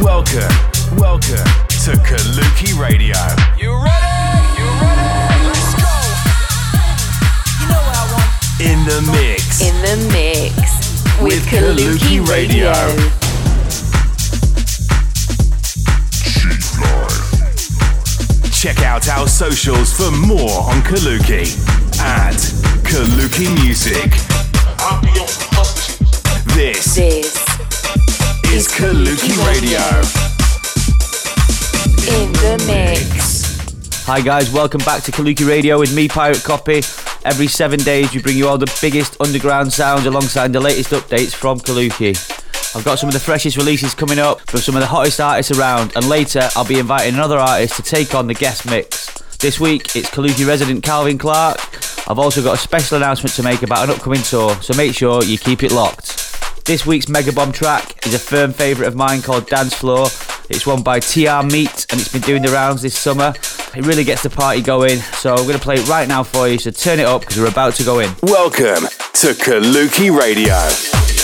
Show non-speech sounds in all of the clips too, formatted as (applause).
Welcome, welcome to Kaluki Radio. You ready? You ready? Let's go. You know what I want. In the mix. In the mix with, With Kaluki, Kaluki Radio. Radio. Check out our socials for more on Kaluki at Kaluki Music. This This is Kaluki Radio. in the mix. Hi guys, welcome back to Kaluki Radio with me, Pirate Copy. Every seven days we bring you all the biggest underground sounds alongside the latest updates from Kaluki. I've got some of the freshest releases coming up from some of the hottest artists around and later I'll be inviting another artist to take on the guest mix. This week it's Kaluki resident Calvin Clark. I've also got a special announcement to make about an upcoming tour, so make sure you keep it locked. This week's Mega Bomb track is a firm favourite of mine called Dance Floor. It's one by TR Meat and it's been doing the rounds this summer. It really gets the party going, so I'm going to play it right now for you, so turn it up because we're about to go in. Welcome to Kaluki Radio.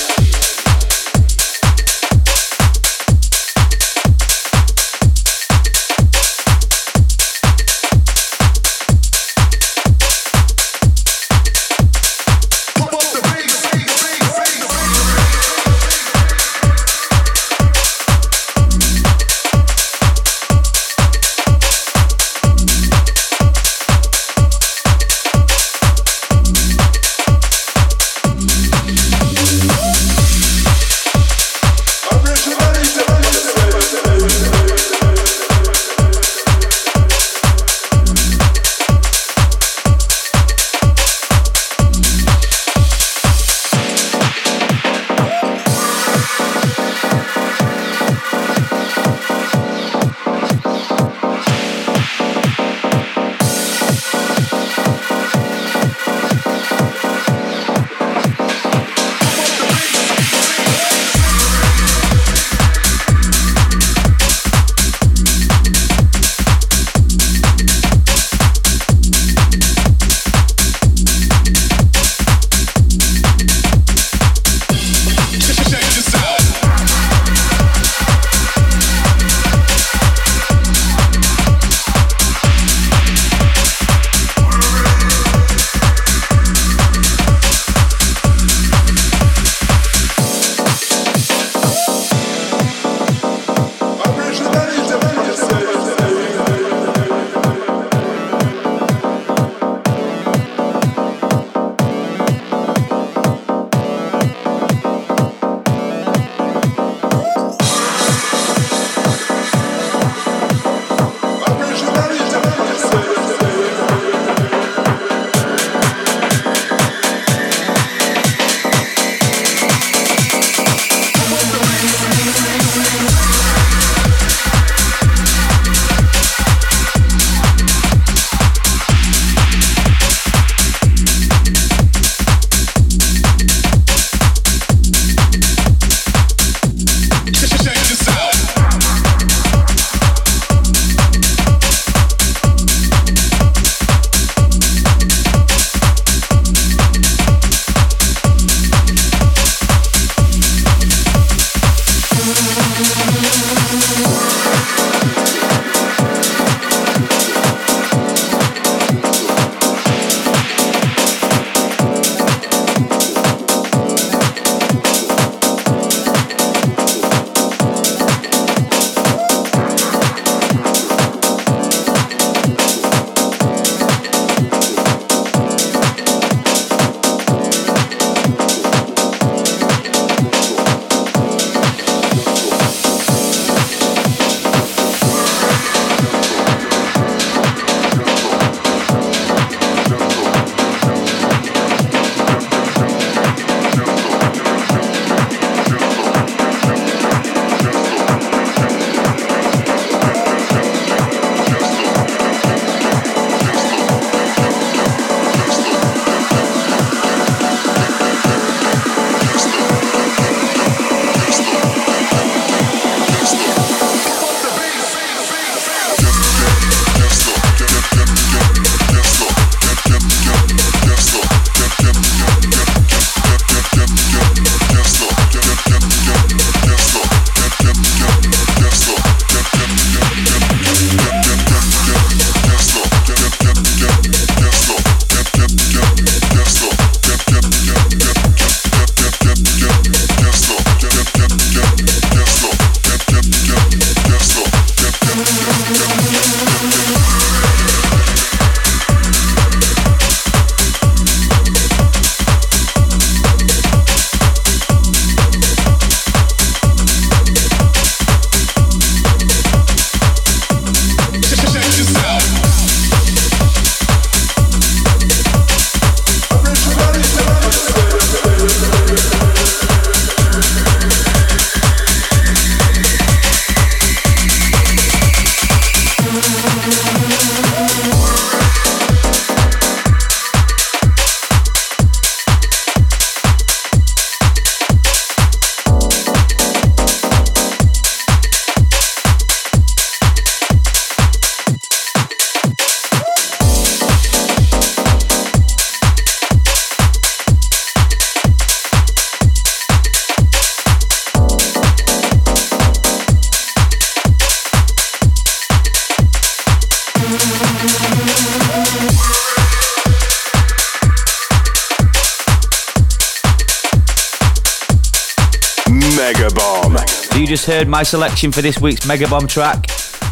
Just heard my selection for this week's Mega Bomb track.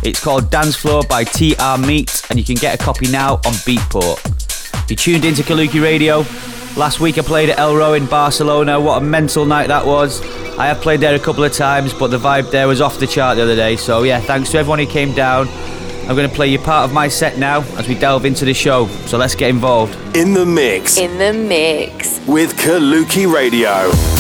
It's called Dance Floor by TR Meat, and you can get a copy now on Beatport. You tuned into Kaluki Radio. Last week I played at Elrow in Barcelona. What a mental night that was. I have played there a couple of times, but the vibe there was off the chart the other day. So yeah, thanks to everyone who came down. I'm going to play you part of my set now as we delve into the show. So let's get involved. In the mix In the mix. with Kaluki Radio.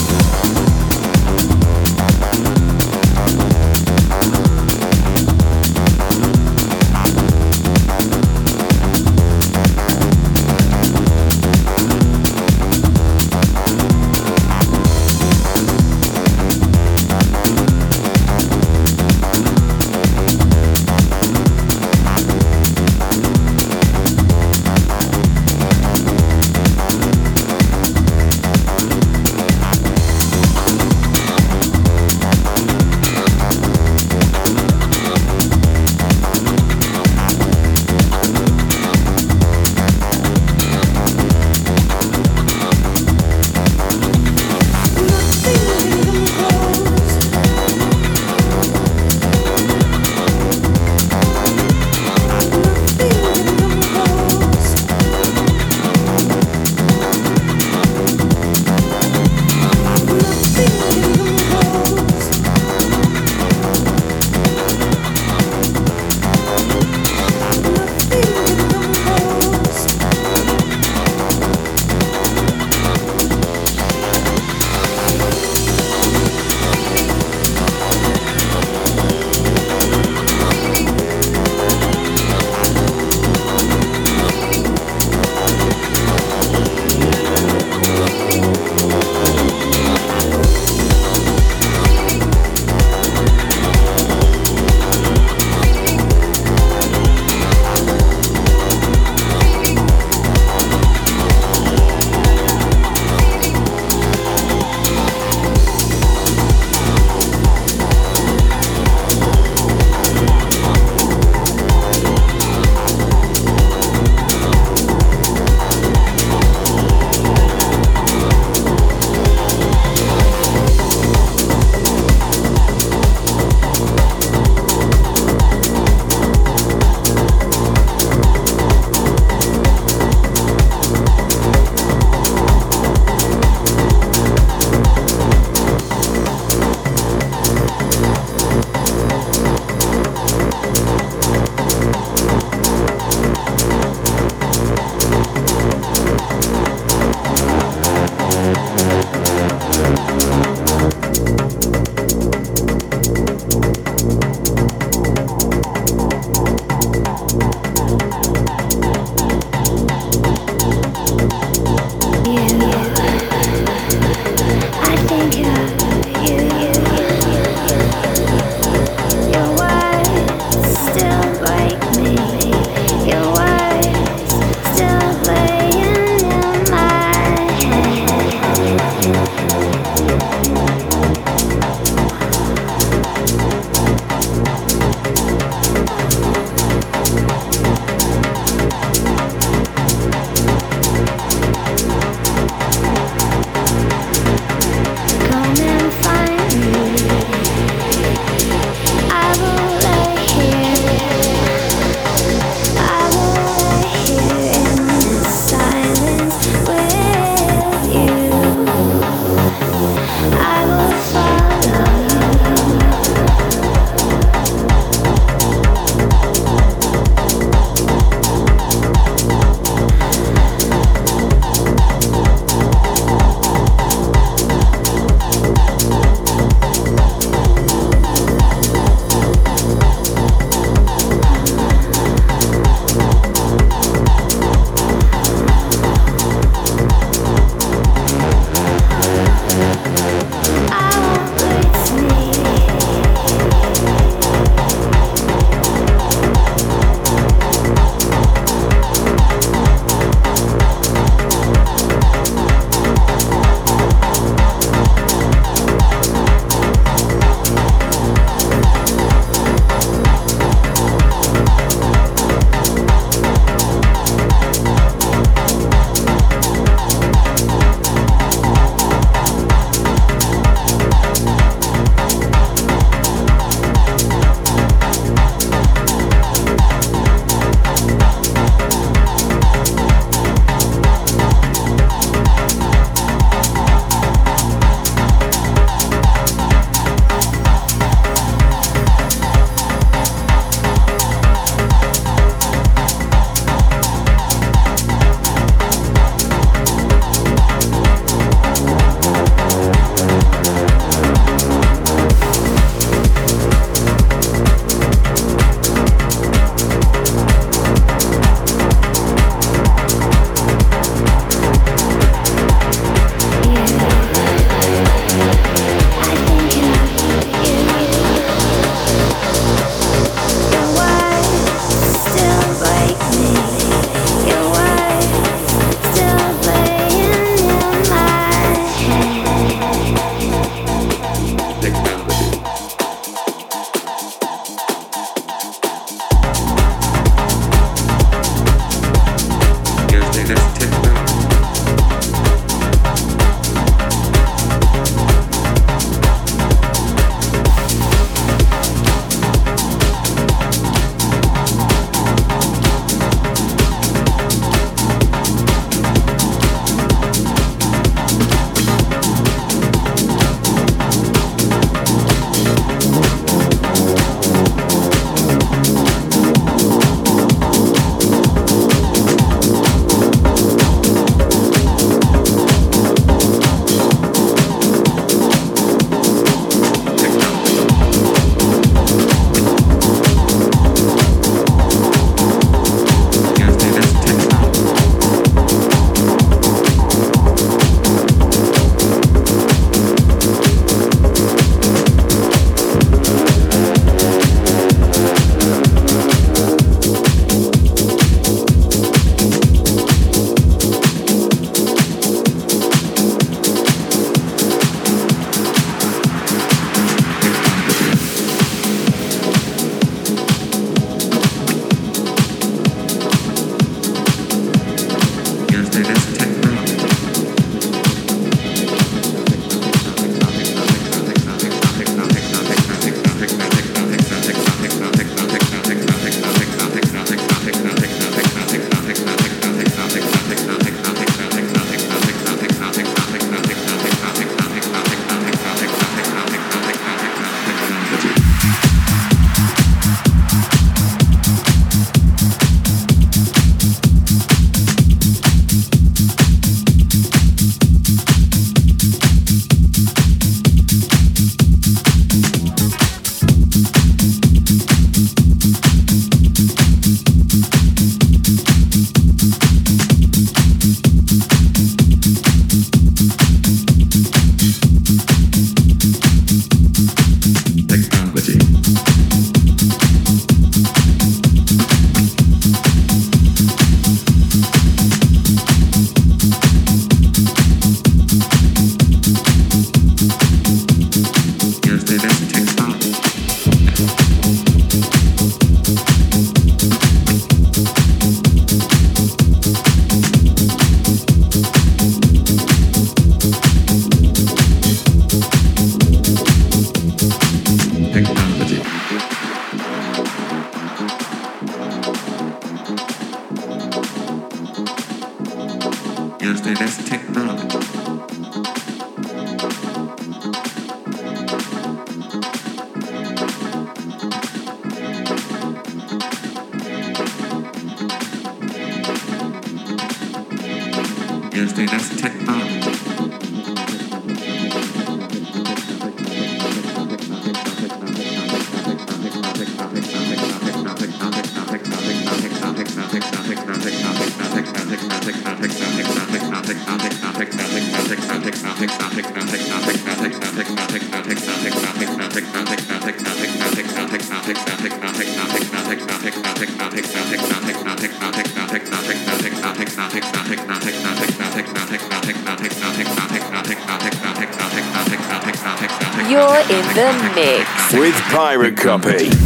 Pirate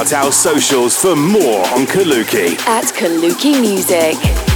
out our socials for more on Kaluki. At Kaluki Music.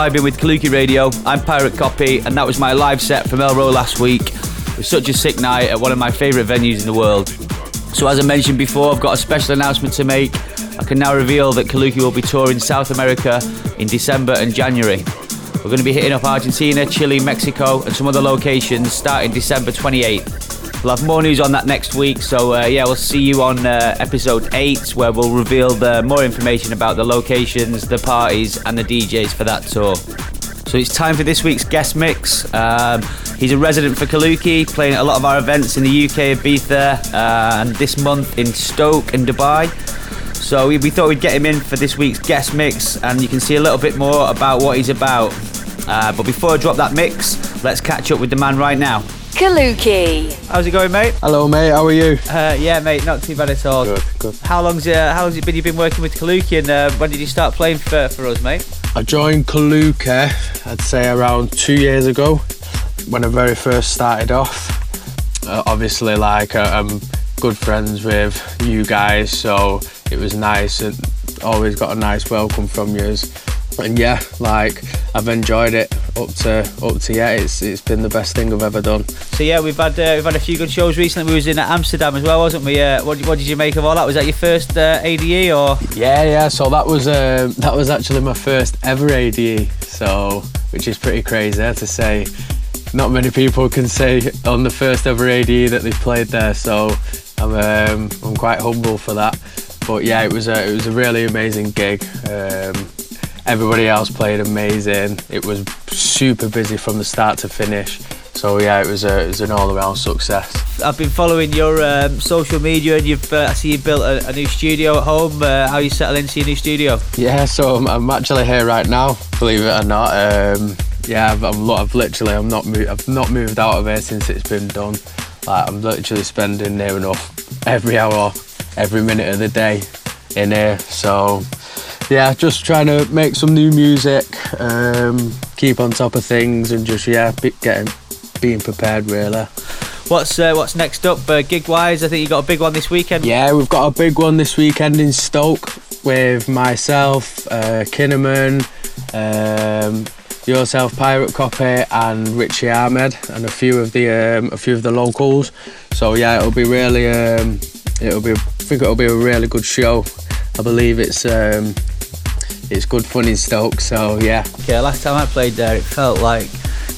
Vibing with Kaluki Radio. I'm Pirate Copy, and that was my live set from Elrow last week. It was such a sick night at one of my favourite venues in the world. So, as I mentioned before, I've got a special announcement to make. I can now reveal that Kaluki will be touring South America in December and January. We're going to be hitting up Argentina, Chile, Mexico, and some other locations starting December 28th. We'll have more news on that next week. So uh, yeah, we'll see you on uh, episode eight, where we'll reveal the more information about the locations, the parties, and the DJs for that tour. So it's time for this week's guest mix. Um, he's a resident for Kaluki, playing at a lot of our events in the UK, Ibiza, uh, and this month in Stoke and Dubai. So we, we thought we'd get him in for this week's guest mix, and you can see a little bit more about what he's about. Uh, but before I drop that mix, let's catch up with the man right now. Kaluki. How's it going, mate? Hello, mate. How are you? Uh, yeah, mate, not too bad at all. Good, good. How long's uh, how long's it been you've been working with Kaluki, and uh, when did you start playing for, for us, mate? I joined Kaluki, I'd say around two years ago, when I very first started off. Uh, obviously, like uh, I'm good friends with you guys, so it was nice and always got a nice welcome from you. And yeah, like I've enjoyed it up to up to yeah. It's it's been the best thing I've ever done. So yeah, we've had uh, we've had a few good shows recently. We was in Amsterdam as well, wasn't we? Uh, what, what did you make of all that? Was that your first uh, ADE or? Yeah, yeah. So that was um, that was actually my first ever ADE. So which is pretty crazy to say. Not many people can say on the first ever ADE that they've played there. So I'm um, I'm quite humble for that. But yeah, it was a it was a really amazing gig. Um, everybody else played amazing. It was super busy from the start to finish. So yeah, it was a it was an all around success. I've been following your um, social media, and you've uh, I see you built a, a new studio at home. Uh, how are you settle into your new studio? Yeah, so I'm, I'm actually here right now. Believe it or not. Um, yeah, I've, I'm, I've literally I'm not mo- I've not moved out of here since it's been done. Like I'm literally spending near enough every hour, every minute of the day in here. So yeah, just trying to make some new music, um, keep on top of things, and just yeah, be, getting being prepared really. What's uh, what's next up uh, gig wise? I think you got a big one this weekend. Yeah, we've got a big one this weekend in Stoke with myself, uh, Kinnaman, um, yourself, Pirate Copy, and Richie Ahmed, and a few of the um, a few of the locals. So yeah, it'll be really um, it'll be I think it'll be a really good show. I believe it's um, it's good fun in Stoke. So yeah, Yeah, last time I played there, it felt like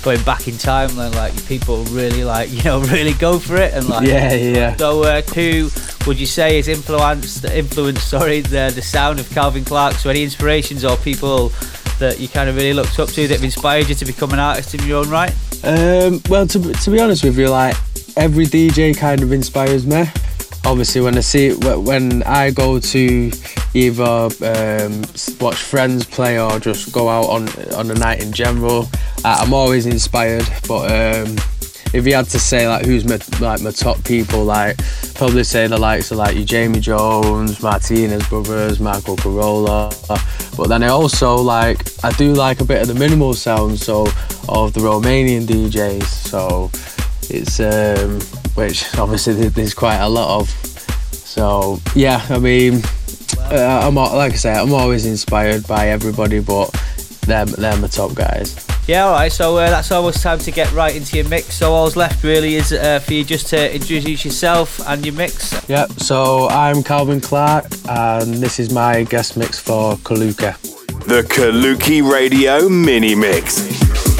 going back in time like people really like (laughs) you know really go for it and like yeah, yeah. So, uh, who would you say has influenced, influenced, (laughs) sorry, the the sound of Calvin Clark? So, any inspirations or people that you kind of really looked up to that have inspired you to become an artist in your own right? Um, well, to, to be honest with you, like every DJ kind of inspires me. Obviously, when I see when I go to either um, watch friends play or just go out on on a night in general, I'm always inspired. But um, if you had to say like who's my like my top people, like probably say the likes of like your Jamie Jones, Martinez brothers, Marco Carola. But then I also like I do like a bit of the minimal sound, so of the Romanian DJs. So it's um, which obviously there's quite a lot of. So yeah, I mean, uh, I'm al- like I say, I'm always inspired by everybody, but they're they're my top guys. Yeah, all right. So uh, that's almost time to get right into your mix. So all's left really is uh, for you just to introduce yourself and your mix. Yep. So I'm Calvin Clark, and this is my guest mix for Kaluki. The Kaluki Radio Mini Mix.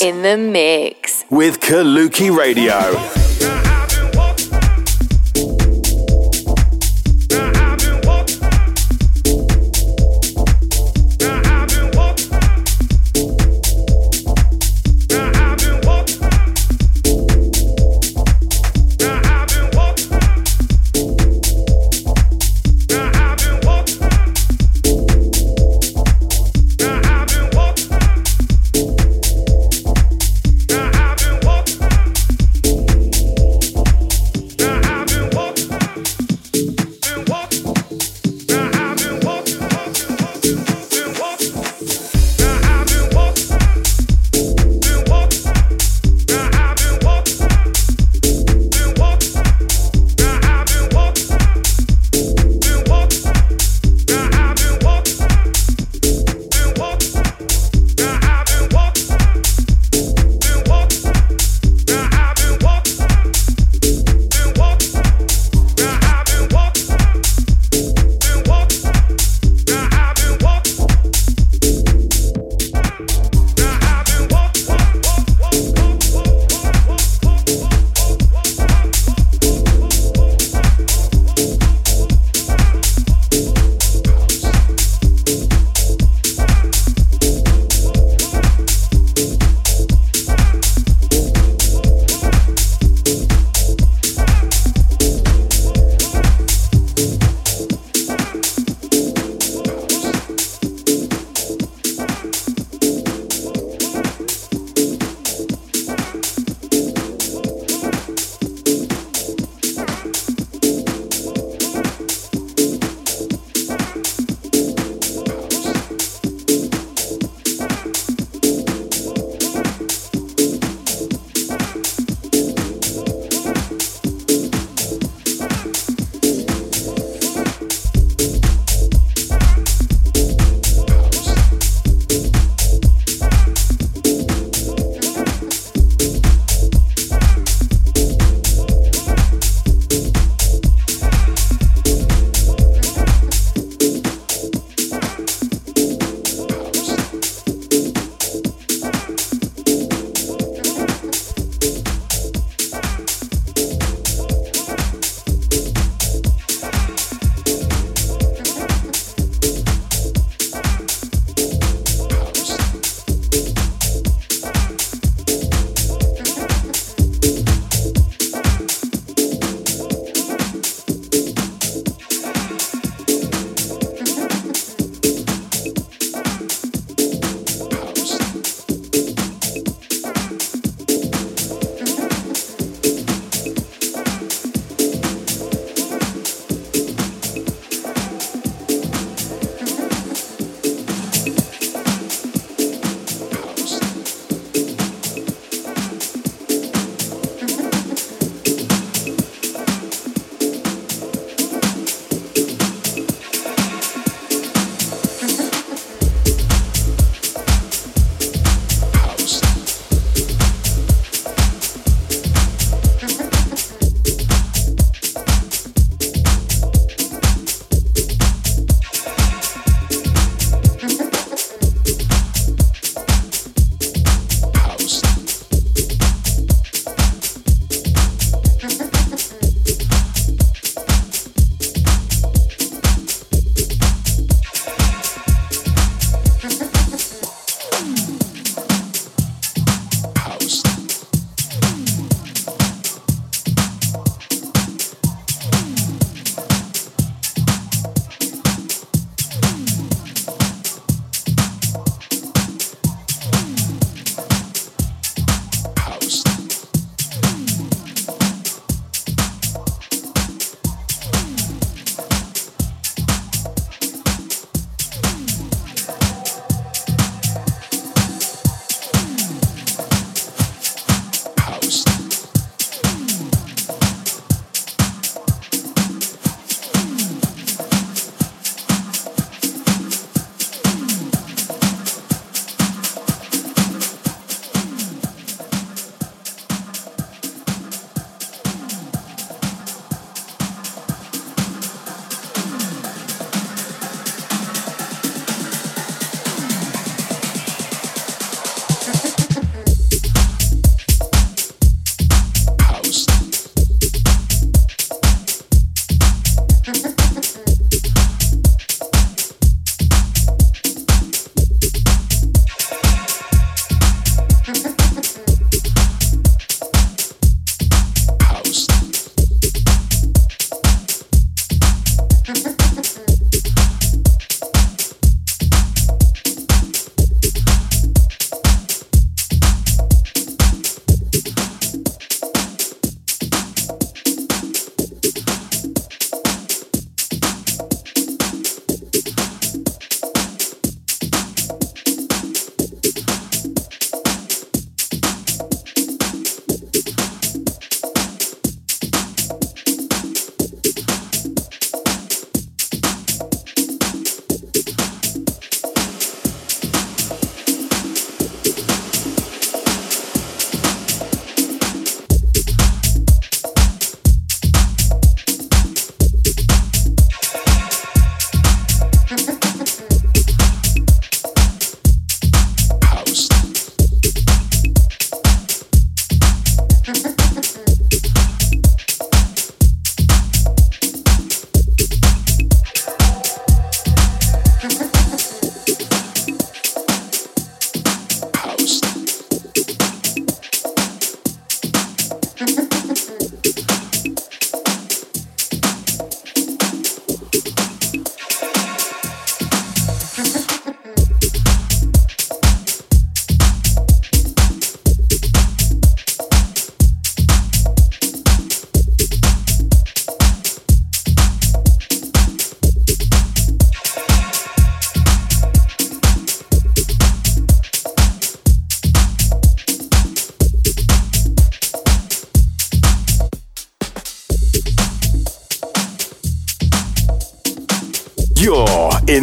In the mix. with Kaluki Radio.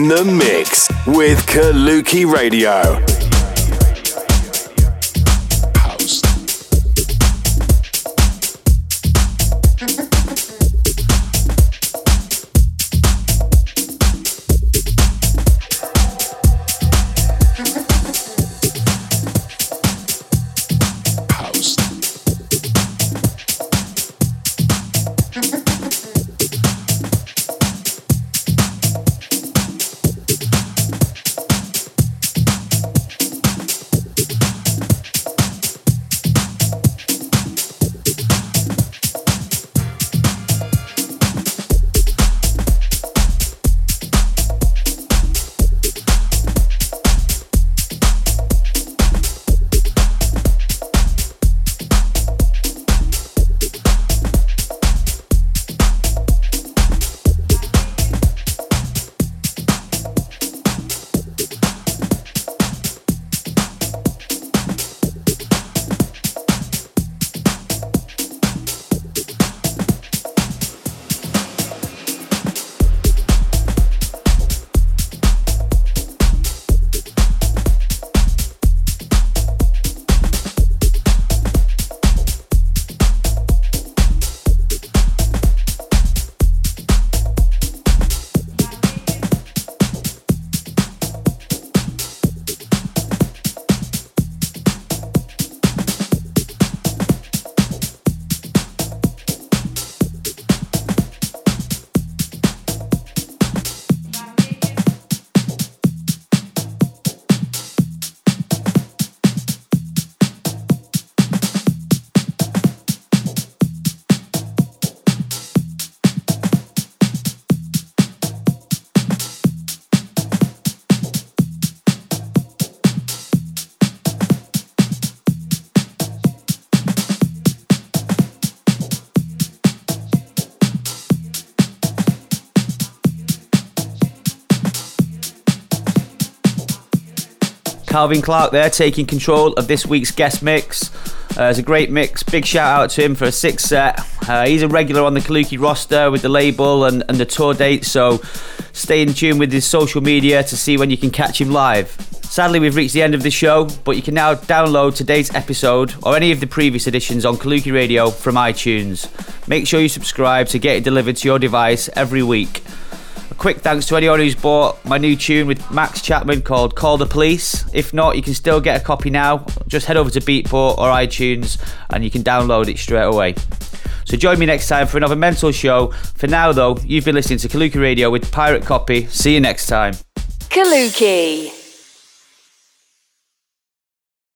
The mix with Kaluki Radio. Calvin Clark there taking control of this week's guest mix. Uh, it's a great mix. Big shout out to him for a six set. Uh, he's a regular on the Kaluki roster with the label and, and the tour dates, so stay in tune with his social media to see when you can catch him live. Sadly, we've reached the end of the show, but you can now download today's episode or any of the previous editions on Kaluki Radio from iTunes. Make sure you subscribe to get it delivered to your device every week. Quick thanks to anyone who's bought my new tune with Max Chapman called Call the Police. If not, you can still get a copy now. Just head over to Beatport or iTunes and you can download it straight away. So join me next time for another mental show. For now, though, you've been listening to Kaluki Radio with Pirate Copy. See you next time. Kaluki.